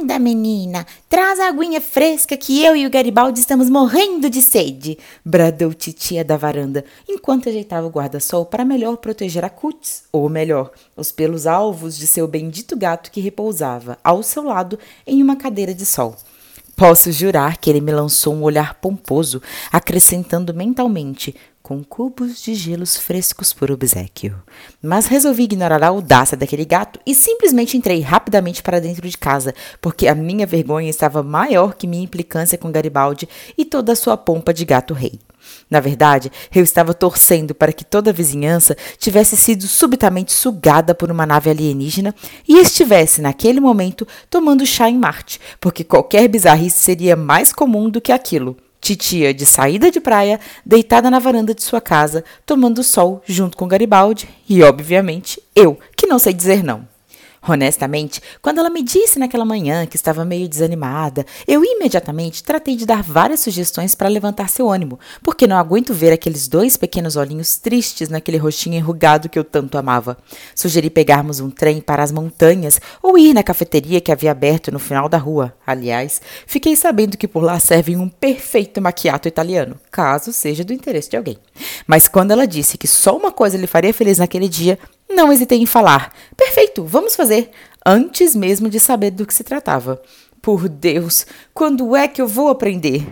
Anda, menina, traz a aguinha fresca que eu e o Garibaldi estamos morrendo de sede, bradou titia da varanda, enquanto ajeitava o guarda-sol para melhor proteger a cutis, ou melhor, os pelos alvos de seu bendito gato que repousava ao seu lado em uma cadeira de sol. Posso jurar que ele me lançou um olhar pomposo, acrescentando mentalmente: com cubos de gelos frescos por obsequio. Mas resolvi ignorar a audácia daquele gato e simplesmente entrei rapidamente para dentro de casa, porque a minha vergonha estava maior que minha implicância com Garibaldi e toda a sua pompa de gato rei. Na verdade, eu estava torcendo para que toda a vizinhança tivesse sido subitamente sugada por uma nave alienígena e estivesse, naquele momento, tomando chá em Marte, porque qualquer bizarrice seria mais comum do que aquilo. Titia de saída de praia, deitada na varanda de sua casa, tomando sol junto com Garibaldi e, obviamente, eu, que não sei dizer não. Honestamente, quando ela me disse naquela manhã que estava meio desanimada, eu imediatamente tratei de dar várias sugestões para levantar seu ânimo, porque não aguento ver aqueles dois pequenos olhinhos tristes naquele rostinho enrugado que eu tanto amava. Sugeri pegarmos um trem para as montanhas ou ir na cafeteria que havia aberto no final da rua. Aliás, fiquei sabendo que por lá servem um perfeito macchiato italiano, caso seja do interesse de alguém. Mas quando ela disse que só uma coisa lhe faria feliz naquele dia, não hesitei em falar. Perfeito, vamos fazer. Antes mesmo de saber do que se tratava. Por Deus, quando é que eu vou aprender?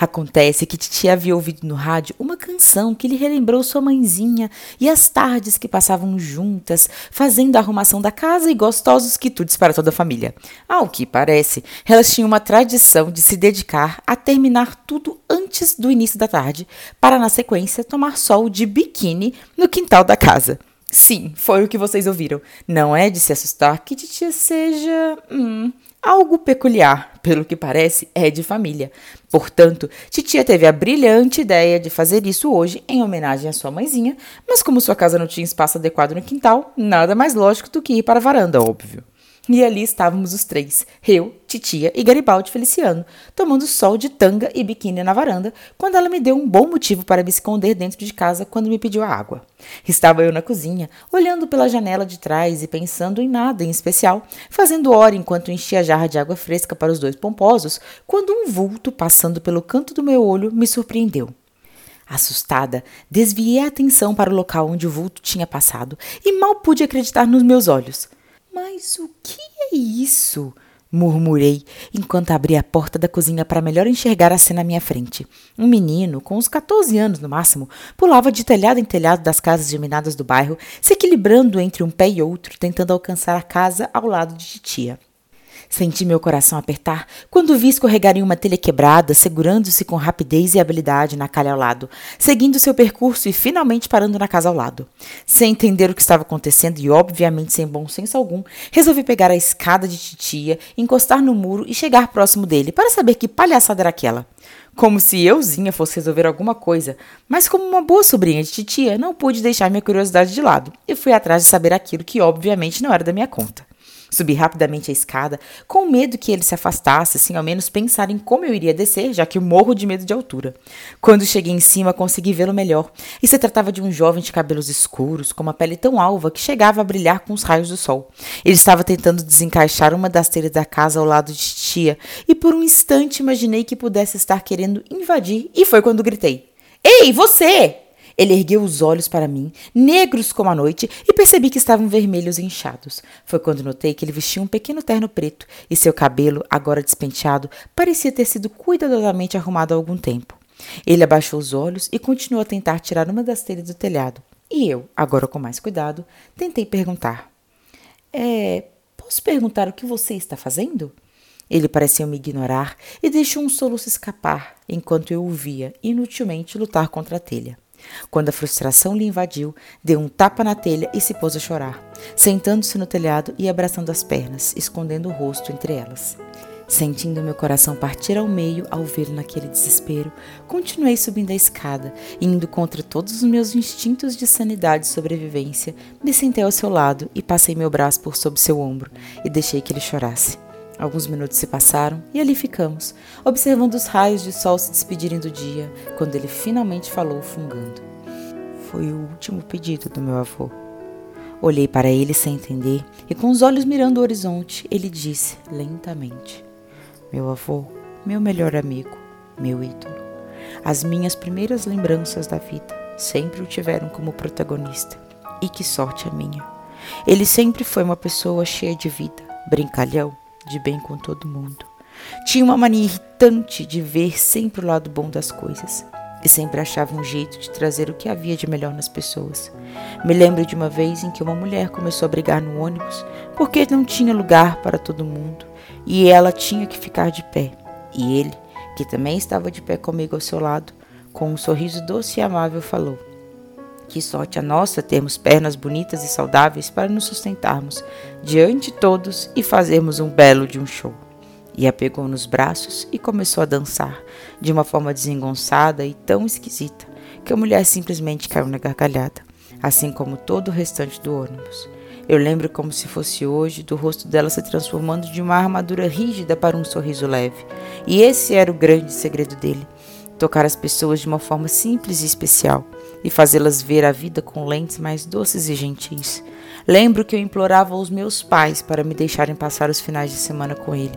Acontece que Titi havia ouvido no rádio uma canção que lhe relembrou sua mãezinha e as tardes que passavam juntas, fazendo a arrumação da casa e gostosos quitutes para toda a família. Ao que parece, elas tinham uma tradição de se dedicar a terminar tudo antes do início da tarde, para na sequência tomar sol de biquíni no quintal da casa. Sim, foi o que vocês ouviram. Não é de se assustar que titia seja. Hum, algo peculiar. Pelo que parece, é de família. Portanto, titia teve a brilhante ideia de fazer isso hoje em homenagem à sua mãezinha, mas como sua casa não tinha espaço adequado no quintal, nada mais lógico do que ir para a varanda, óbvio. E ali estávamos os três, eu, Titia e Garibaldi Feliciano, tomando sol de tanga e biquíni na varanda, quando ela me deu um bom motivo para me esconder dentro de casa quando me pediu a água. Estava eu na cozinha, olhando pela janela de trás e pensando em nada em especial, fazendo hora enquanto enchia a jarra de água fresca para os dois pomposos, quando um vulto passando pelo canto do meu olho me surpreendeu. Assustada, desviei a atenção para o local onde o vulto tinha passado e mal pude acreditar nos meus olhos. Mas o que é isso? murmurei enquanto abri a porta da cozinha para melhor enxergar a cena à minha frente. Um menino, com uns 14 anos no máximo, pulava de telhado em telhado das casas geminadas do bairro, se equilibrando entre um pé e outro, tentando alcançar a casa ao lado de titia. Senti meu coração apertar quando vi escorregar em uma telha quebrada, segurando-se com rapidez e habilidade na calha ao lado, seguindo seu percurso e finalmente parando na casa ao lado. Sem entender o que estava acontecendo e, obviamente, sem bom senso algum, resolvi pegar a escada de titia, encostar no muro e chegar próximo dele para saber que palhaçada era aquela. Como se euzinha fosse resolver alguma coisa, mas como uma boa sobrinha de titia, não pude deixar minha curiosidade de lado e fui atrás de saber aquilo que, obviamente, não era da minha conta. Subi rapidamente a escada, com medo que ele se afastasse, sem ao menos pensar em como eu iria descer, já que morro de medo de altura. Quando cheguei em cima, consegui vê-lo melhor, e se tratava de um jovem de cabelos escuros, com uma pele tão alva que chegava a brilhar com os raios do sol. Ele estava tentando desencaixar uma das telhas da casa ao lado de tia, e por um instante imaginei que pudesse estar querendo invadir, e foi quando gritei: Ei, você! Ele ergueu os olhos para mim, negros como a noite, e percebi que estavam vermelhos e inchados. Foi quando notei que ele vestia um pequeno terno preto e seu cabelo, agora despenteado, parecia ter sido cuidadosamente arrumado há algum tempo. Ele abaixou os olhos e continuou a tentar tirar uma das telhas do telhado. E eu, agora com mais cuidado, tentei perguntar: É. Posso perguntar o que você está fazendo? Ele pareceu me ignorar e deixou um soluço escapar enquanto eu o via inutilmente lutar contra a telha. Quando a frustração lhe invadiu, deu um tapa na telha e se pôs a chorar, sentando-se no telhado e abraçando as pernas, escondendo o rosto entre elas. Sentindo meu coração partir ao meio ao vê-lo naquele desespero, continuei subindo a escada, indo contra todos os meus instintos de sanidade e sobrevivência, me sentei ao seu lado e passei meu braço por sob seu ombro e deixei que ele chorasse. Alguns minutos se passaram e ali ficamos, observando os raios de sol se despedirem do dia, quando ele finalmente falou, fungando. Foi o último pedido do meu avô. Olhei para ele sem entender e, com os olhos mirando o horizonte, ele disse lentamente: Meu avô, meu melhor amigo, meu ídolo. As minhas primeiras lembranças da vida sempre o tiveram como protagonista. E que sorte a minha! Ele sempre foi uma pessoa cheia de vida, brincalhão, de bem com todo mundo. Tinha uma mania irritante de ver sempre o lado bom das coisas e sempre achava um jeito de trazer o que havia de melhor nas pessoas. Me lembro de uma vez em que uma mulher começou a brigar no ônibus porque não tinha lugar para todo mundo e ela tinha que ficar de pé. E ele, que também estava de pé comigo ao seu lado, com um sorriso doce e amável, falou: Que sorte a nossa termos pernas bonitas e saudáveis para nos sustentarmos diante de todos e fazermos um belo de um show e a pegou nos braços e começou a dançar, de uma forma desengonçada e tão esquisita que a mulher simplesmente caiu na gargalhada, assim como todo o restante do ônibus. Eu lembro como se fosse hoje do rosto dela se transformando de uma armadura rígida para um sorriso leve. E esse era o grande segredo dele: tocar as pessoas de uma forma simples e especial e fazê-las ver a vida com lentes mais doces e gentis. Lembro que eu implorava aos meus pais para me deixarem passar os finais de semana com ele,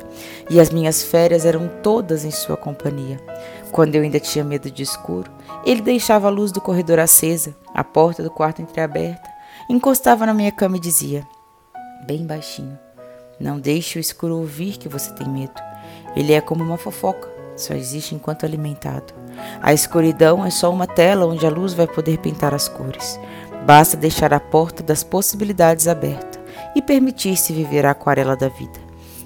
e as minhas férias eram todas em sua companhia. Quando eu ainda tinha medo de escuro, ele deixava a luz do corredor acesa, a porta do quarto entreaberta, encostava na minha cama e dizia, bem baixinho: Não deixe o escuro ouvir que você tem medo. Ele é como uma fofoca, só existe enquanto alimentado. A escuridão é só uma tela onde a luz vai poder pintar as cores. Basta deixar a porta das possibilidades aberta e permitir-se viver a aquarela da vida.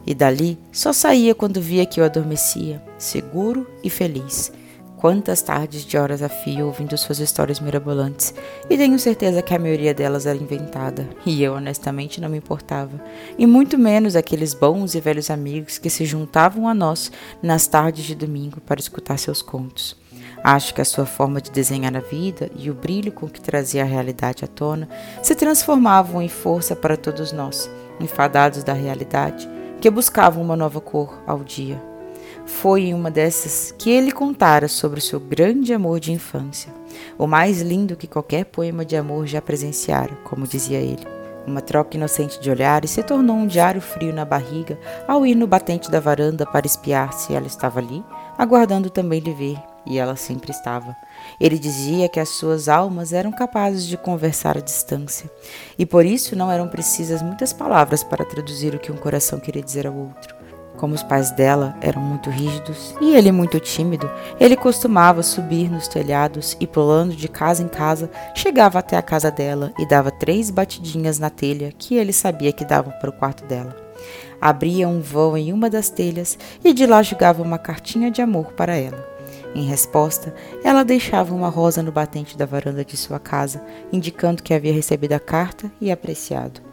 E dali só saía quando via que eu adormecia, seguro e feliz. Quantas tardes de horas a fio ouvindo suas histórias mirabolantes, e tenho certeza que a maioria delas era inventada, e eu honestamente não me importava, e muito menos aqueles bons e velhos amigos que se juntavam a nós nas tardes de domingo para escutar seus contos. Acho que a sua forma de desenhar a vida e o brilho com que trazia a realidade à tona se transformavam em força para todos nós, enfadados da realidade, que buscavam uma nova cor ao dia. Foi em uma dessas que ele contara sobre o seu grande amor de infância, o mais lindo que qualquer poema de amor já presenciara, como dizia ele. Uma troca inocente de olhares se tornou um diário frio na barriga ao ir no batente da varanda para espiar se ela estava ali, aguardando também lhe ver e ela sempre estava. Ele dizia que as suas almas eram capazes de conversar à distância, e por isso não eram precisas muitas palavras para traduzir o que um coração queria dizer ao outro. Como os pais dela eram muito rígidos e ele muito tímido, ele costumava subir nos telhados e, pulando de casa em casa, chegava até a casa dela e dava três batidinhas na telha que ele sabia que davam para o quarto dela. Abria um vão em uma das telhas e de lá jogava uma cartinha de amor para ela. Em resposta, ela deixava uma rosa no batente da varanda de sua casa, indicando que havia recebido a carta e apreciado.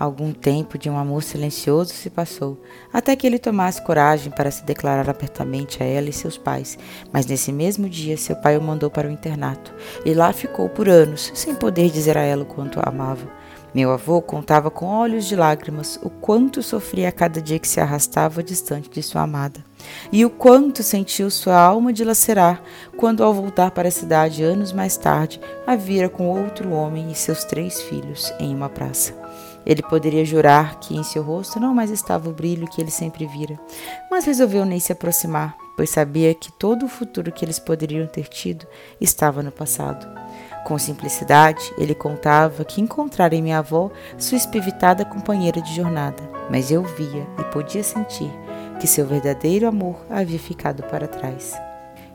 Algum tempo de um amor silencioso se passou, até que ele tomasse coragem para se declarar abertamente a ela e seus pais. Mas nesse mesmo dia, seu pai o mandou para o internato, e lá ficou por anos, sem poder dizer a ela o quanto a amava. Meu avô contava com olhos de lágrimas o quanto sofria a cada dia que se arrastava distante de sua amada, e o quanto sentiu sua alma dilacerar quando, ao voltar para a cidade anos mais tarde, a vira com outro homem e seus três filhos em uma praça. Ele poderia jurar que em seu rosto não mais estava o brilho que ele sempre vira, mas resolveu nem se aproximar, pois sabia que todo o futuro que eles poderiam ter tido estava no passado. Com simplicidade, ele contava que encontrara em minha avó sua espivitada companheira de jornada, mas eu via e podia sentir que seu verdadeiro amor havia ficado para trás.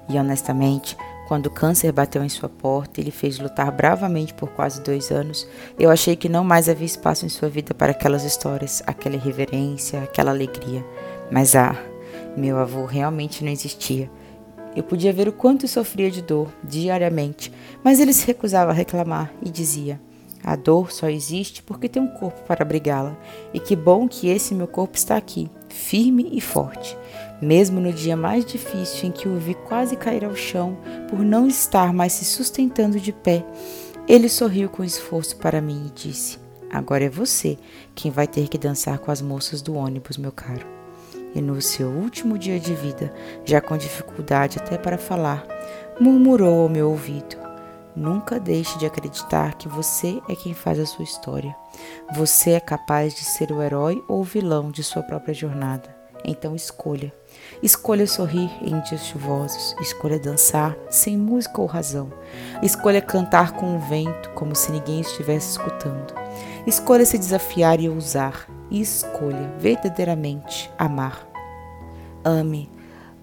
E honestamente, quando o câncer bateu em sua porta e lhe fez lutar bravamente por quase dois anos, eu achei que não mais havia espaço em sua vida para aquelas histórias, aquela irreverência, aquela alegria. Mas ah, meu avô realmente não existia. Eu podia ver o quanto sofria de dor diariamente, mas ele se recusava a reclamar e dizia: A dor só existe porque tem um corpo para abrigá-la, e que bom que esse meu corpo está aqui, firme e forte. Mesmo no dia mais difícil em que o vi quase cair ao chão por não estar mais se sustentando de pé, ele sorriu com esforço para mim e disse: Agora é você quem vai ter que dançar com as moças do ônibus, meu caro e no seu último dia de vida, já com dificuldade até para falar, murmurou ao meu ouvido: Nunca deixe de acreditar que você é quem faz a sua história. Você é capaz de ser o herói ou o vilão de sua própria jornada. Então escolha. Escolha sorrir em dias chuvosos. Escolha dançar sem música ou razão. Escolha cantar com o vento como se ninguém estivesse escutando. Escolha se desafiar e ousar. E escolha verdadeiramente amar. Ame.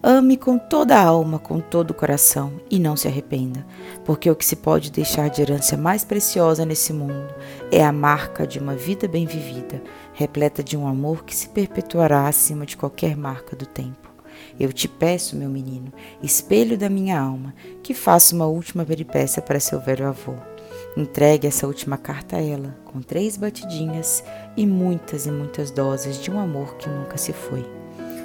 Ame com toda a alma, com todo o coração e não se arrependa, porque o que se pode deixar de herança mais preciosa nesse mundo é a marca de uma vida bem vivida, repleta de um amor que se perpetuará acima de qualquer marca do tempo. Eu te peço, meu menino, espelho da minha alma, que faça uma última peripécia para seu velho avô. Entregue essa última carta a ela, com três batidinhas e muitas e muitas doses de um amor que nunca se foi.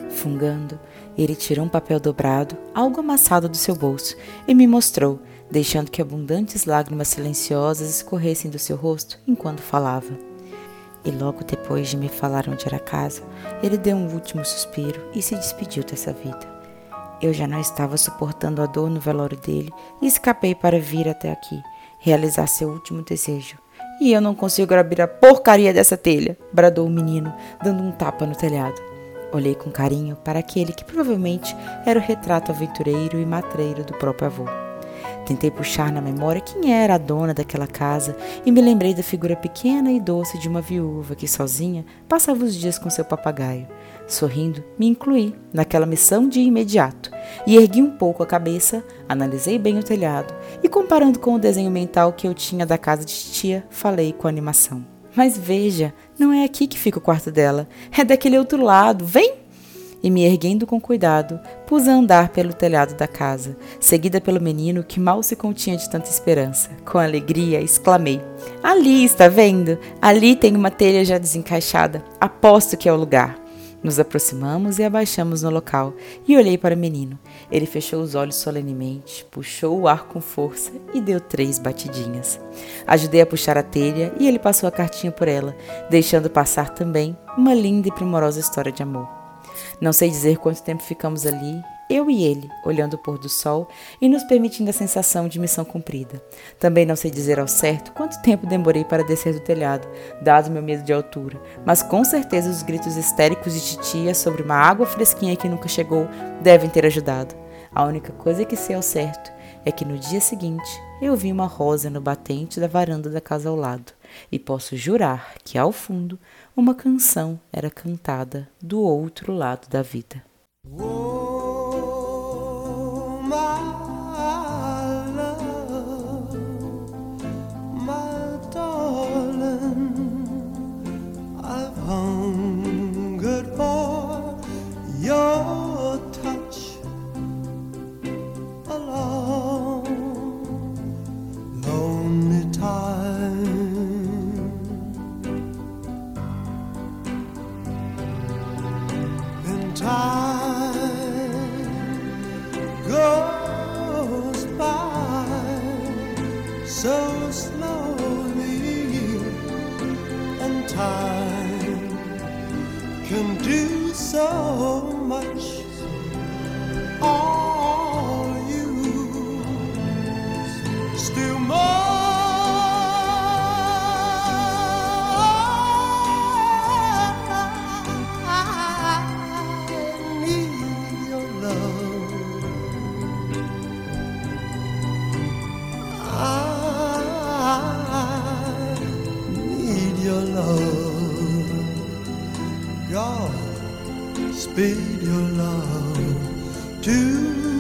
Fungando, ele tirou um papel dobrado, algo amassado do seu bolso, e me mostrou, deixando que abundantes lágrimas silenciosas escorressem do seu rosto enquanto falava. E logo depois de me falar onde era a casa, ele deu um último suspiro e se despediu dessa vida. Eu já não estava suportando a dor no velório dele e escapei para vir até aqui, realizar seu último desejo. E eu não consigo abrir a porcaria dessa telha, bradou o menino, dando um tapa no telhado. Olhei com carinho para aquele que provavelmente era o retrato aventureiro e matreiro do próprio avô. Tentei puxar na memória quem era a dona daquela casa e me lembrei da figura pequena e doce de uma viúva que, sozinha, passava os dias com seu papagaio. Sorrindo, me incluí naquela missão de imediato e ergui um pouco a cabeça, analisei bem o telhado e, comparando com o desenho mental que eu tinha da casa de tia, falei com animação. Mas veja, não é aqui que fica o quarto dela, é daquele outro lado. Vem! E me erguendo com cuidado, pus a andar pelo telhado da casa, seguida pelo menino que mal se continha de tanta esperança. Com alegria, exclamei: Ali, está vendo? Ali tem uma telha já desencaixada. Aposto que é o lugar. Nos aproximamos e abaixamos no local, e olhei para o menino. Ele fechou os olhos solenemente, puxou o ar com força e deu três batidinhas. Ajudei a puxar a telha e ele passou a cartinha por ela, deixando passar também uma linda e primorosa história de amor. Não sei dizer quanto tempo ficamos ali, eu e ele, olhando o pôr do sol e nos permitindo a sensação de missão cumprida. Também não sei dizer ao certo quanto tempo demorei para descer do telhado, dado meu medo de altura, mas com certeza os gritos histéricos de titia sobre uma água fresquinha que nunca chegou devem ter ajudado. A única coisa que sei ao certo é que no dia seguinte eu vi uma rosa no batente da varanda da casa ao lado, e posso jurar que ao fundo uma canção era cantada do outro lado da vida. time can do so much. All speed your love to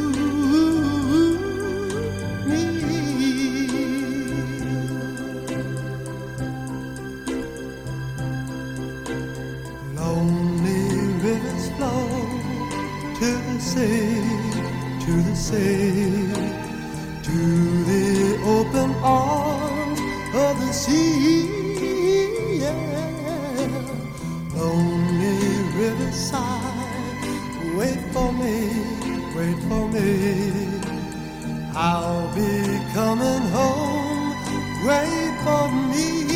wait for me, wait for me. I'll be coming home, wait for me.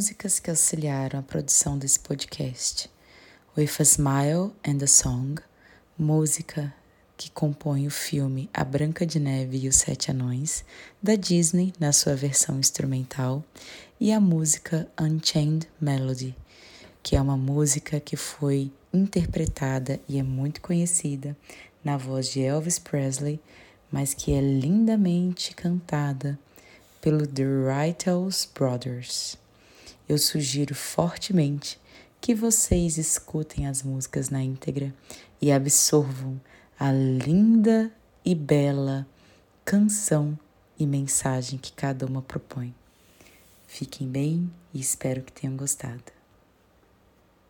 Músicas que auxiliaram a produção desse podcast. With a Smile and a Song, música que compõe o filme A Branca de Neve e os Sete Anões, da Disney na sua versão instrumental, e a música Unchained Melody, que é uma música que foi interpretada e é muito conhecida na voz de Elvis Presley, mas que é lindamente cantada pelo The Righteous Brothers. Eu sugiro fortemente que vocês escutem as músicas na íntegra e absorvam a linda e bela canção e mensagem que cada uma propõe. Fiquem bem e espero que tenham gostado.